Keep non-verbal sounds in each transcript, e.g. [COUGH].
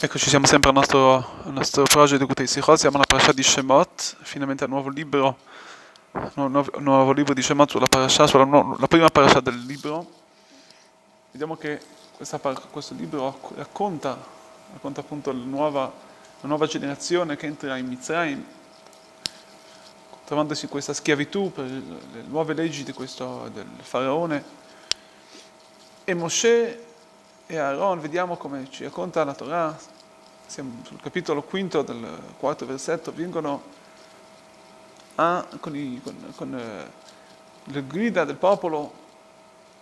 Eccoci, siamo sempre al nostro, al nostro progetto Gutei Sichot, siamo alla parasha di Shemot, finalmente al nuovo libro, nuovo, nuovo libro di Shemot sulla parasha, sulla la prima parasha del libro. Vediamo che questa, questo libro racconta, racconta appunto la nuova, la nuova, generazione che entra in Mizraim, trovandosi in questa schiavitù per le nuove leggi questo, del faraone. E Moshe e Aaron, vediamo come ci racconta la Torah, siamo sul capitolo quinto del quarto versetto, vengono a, con, i, con, con eh, le guida del popolo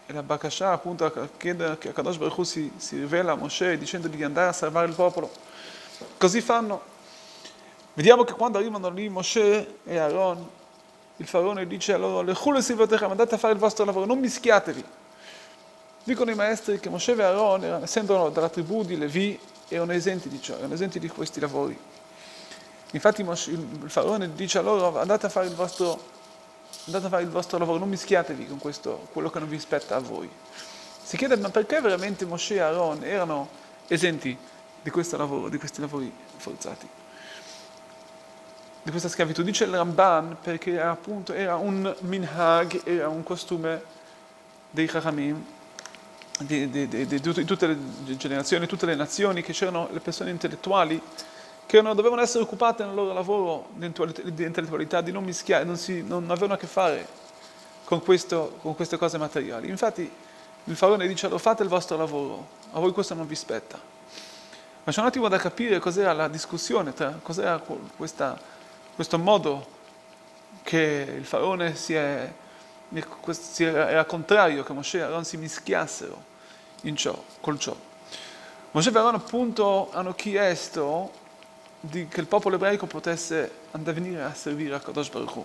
e la Bakasha appunto a chiedere che Kadosh Baruch si, si rivela a Moshe dicendo di andare a salvare il popolo. Così fanno. Vediamo che quando arrivano lì Moshe e Aaron, il faraone dice a loro, andate a fare il vostro lavoro, non mischiatevi. Dicono i maestri che Moshe e Aaron, essendo dalla tribù di Levi, erano esenti di ciò, erano esenti di questi lavori. Infatti il faraone dice a loro andate a fare il vostro, fare il vostro lavoro, non mischiatevi con questo, quello che non vi spetta a voi. Si chiede ma perché veramente Moshe e Aaron erano esenti di questo lavoro, di questi lavori forzati, di questa schiavitù. Dice il Ramban perché appunto era un minhag, era un costume dei Chachamim, di, di, di, di, tutte le generazioni, tutte le nazioni, che c'erano le persone intellettuali che non, dovevano essere occupate nel loro lavoro di intellettualità, di non mischiare, non, si, non avevano a che fare con, questo, con, queste cose materiali. Infatti il faraone dice loro fate il vostro lavoro, a voi questo non vi spetta. Ma c'è un attimo da capire cos'era la discussione, tra, cos'era questa, questo modo che il faraone si è era contrario che Moshe e Aaron si mischiassero ciò, col ciò. Moshe e Aaron appunto hanno chiesto di, che il popolo ebraico potesse andare a venire a servire a Kadosh Baruch.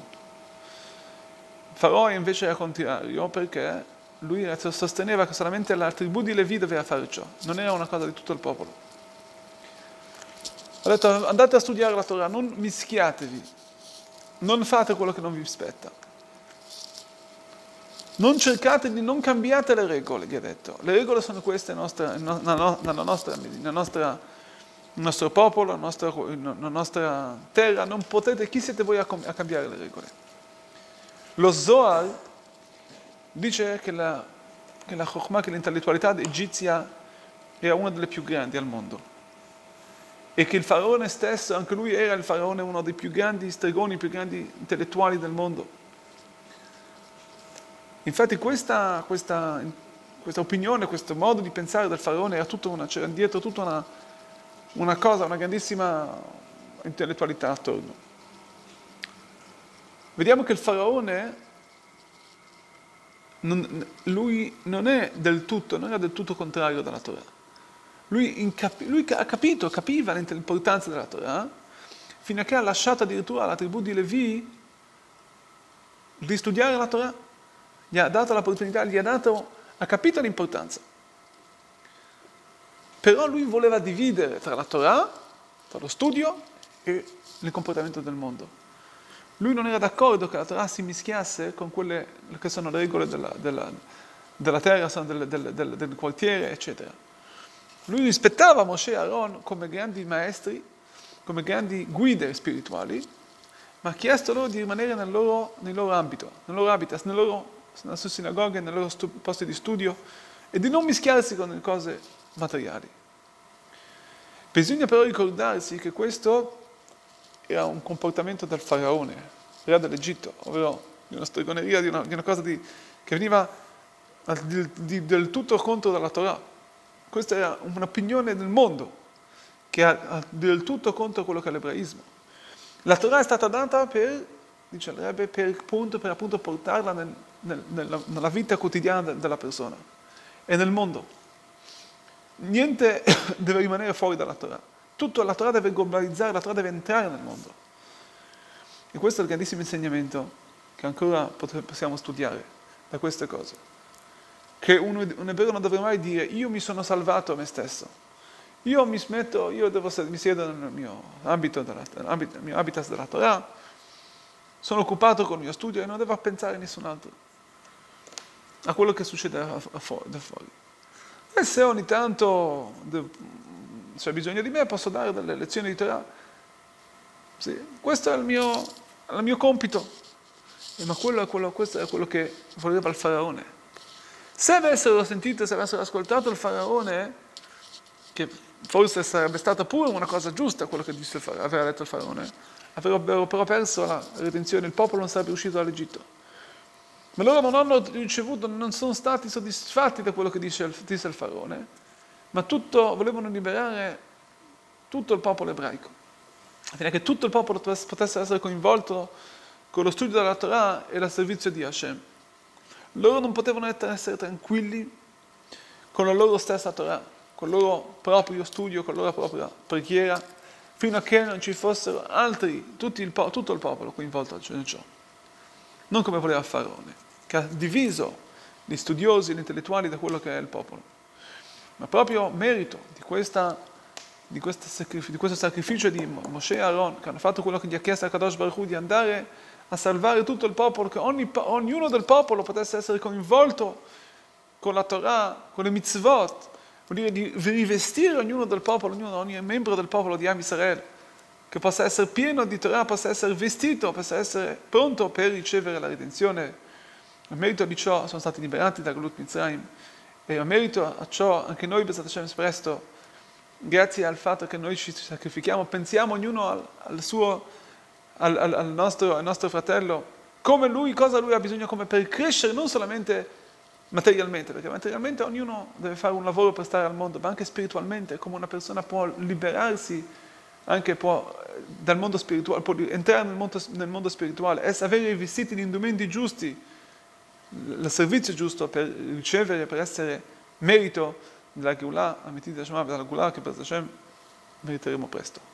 Farò invece era contrario perché lui sosteneva che solamente la tribù di Levi doveva fare ciò, non era una cosa di tutto il popolo. Ha detto andate a studiare la Torah, non mischiatevi, non fate quello che non vi spetta. Non cercate di, non cambiate le regole, gli ha detto. Le regole sono queste nostra, nella, nostra, nella nostra, nel nostro popolo, nella nostra, nella nostra, terra. Non potete, chi siete voi a, a cambiare le regole? Lo Zohar dice che la, che la Chokhmah, che l'intellettualità egizia era una delle più grandi al mondo e che il faraone stesso, anche lui era il faraone, uno dei più grandi stregoni, più grandi intellettuali del mondo. Infatti questa, questa, questa, opinione, questo modo di pensare del faraone era tutta una, c'era dietro tutta una, una cosa, una grandissima intellettualità attorno. Vediamo che il faraone, non, lui non è del tutto, non era del tutto contrario dalla Torah. Lui, incapi, lui ha capito, capiva l'importanza della Torah, fino a che ha lasciato addirittura alla tribù di Levi di studiare la Torah gli ha dato l'opportunità, gli ha dato, ha capito l'importanza. Però lui voleva dividere tra la Torah, tra lo studio e il comportamento del mondo. Lui non era d'accordo che la Torah si mischiasse con quelle che sono le regole della, della, della terra, del, del, del, del, quartiere, eccetera. Lui rispettava Moshe e Aaron come grandi maestri, come grandi guide spirituali, ma ha chiesto loro di rimanere nel loro, nel loro ambito, nel loro habitat, nel loro nelle sue sinagoghe, nei loro stu- posti di studio e di non mischiarsi con le cose materiali. Bisogna però ricordarsi che questo era un comportamento del faraone, re dell'Egitto, ovvero di una stregoneria, di una, di una cosa di, che veniva di, di, del tutto contro dalla Torah. Questa era un'opinione del mondo che è del tutto contro quello che è l'ebraismo. La Torah è stata data per, dice il Rebbe, per, appunto, per appunto portarla nel, nella, nella, vita quotidiana della persona e nel mondo. Niente [COUGHS] deve rimanere fuori dalla Torah. Tutto la Torah deve globalizzare, la Torah deve entrare nel mondo. E questo è il grandissimo insegnamento che ancora possiamo studiare da queste cose. Che un, un ebreo non deve mai dire io mi sono salvato a me stesso. Io mi smetto, io devo, mi siedo nel mio ambito, della, nel mio habitat della Torah, sono occupato col mio studio e non devo pensare a nessun altro a quello che succede da fuori. E se ogni tanto ha bisogno di me posso dare delle lezioni di Torah. Sì, questo è il mio, è il mio compito. Eh, ma quello quello, questo è quello che voleva il faraone. Se avessero sentito, se avessero ascoltato il faraone, che forse sarebbe stata pure una cosa giusta quello che aveva detto il faraone, avrebbero però perso la redenzione, il popolo non sarebbe uscito dall'Egitto. Ma loro non hanno ricevuto, non sono stati soddisfatti da quello che dice, disse il faraone, ma tutto, volevano liberare tutto il popolo ebraico, affinché tutto il popolo potesse essere coinvolto con lo studio della Torah e il servizio di Hashem. Loro non potevano essere tranquilli con la loro stessa Torah, con il loro proprio studio, con la loro propria preghiera, fino a che non ci fossero altri, il, tutto il popolo coinvolto in ciò. Non come voleva Faraone, che ha diviso gli studiosi, gli intellettuali da quello che è il popolo. Ma proprio merito di, questa, di, di questo sacrificio di Moshe e Aaron, che hanno fatto quello che gli ha chiesto a Kadosh Baruch di andare a salvare tutto il popolo, che ogni, ognuno del popolo potesse essere coinvolto con la Torah, con le mitzvot, vuol dire di rivestire ognuno del popolo, ognuno, ogni membro del popolo di Am Israel, che possa essere pieno di Torah, possa essere vestito, possa essere pronto per ricevere la redenzione. A merito di ciò sono stati liberati da Galut Mitzrayim e a merito a ciò anche noi, Besat Hashem, presto, grazie al fatto che noi ci sacrifichiamo, pensiamo ognuno al, al, suo, al, al, nostro, al nostro fratello, come lui, cosa lui ha bisogno come per crescere non solamente materialmente, perché materialmente ognuno deve fare un lavoro per stare al mondo, ma anche spiritualmente, come una persona può liberarsi anche può, dal mondo spirituale, può entrare nel mondo, nel mondo spirituale, avere i vestiti, gli indumenti giusti, il servizio giusto per ricevere, per essere merito della Geulah, Ametit Hashem, della Geulah che per Hashem meriteremo presto.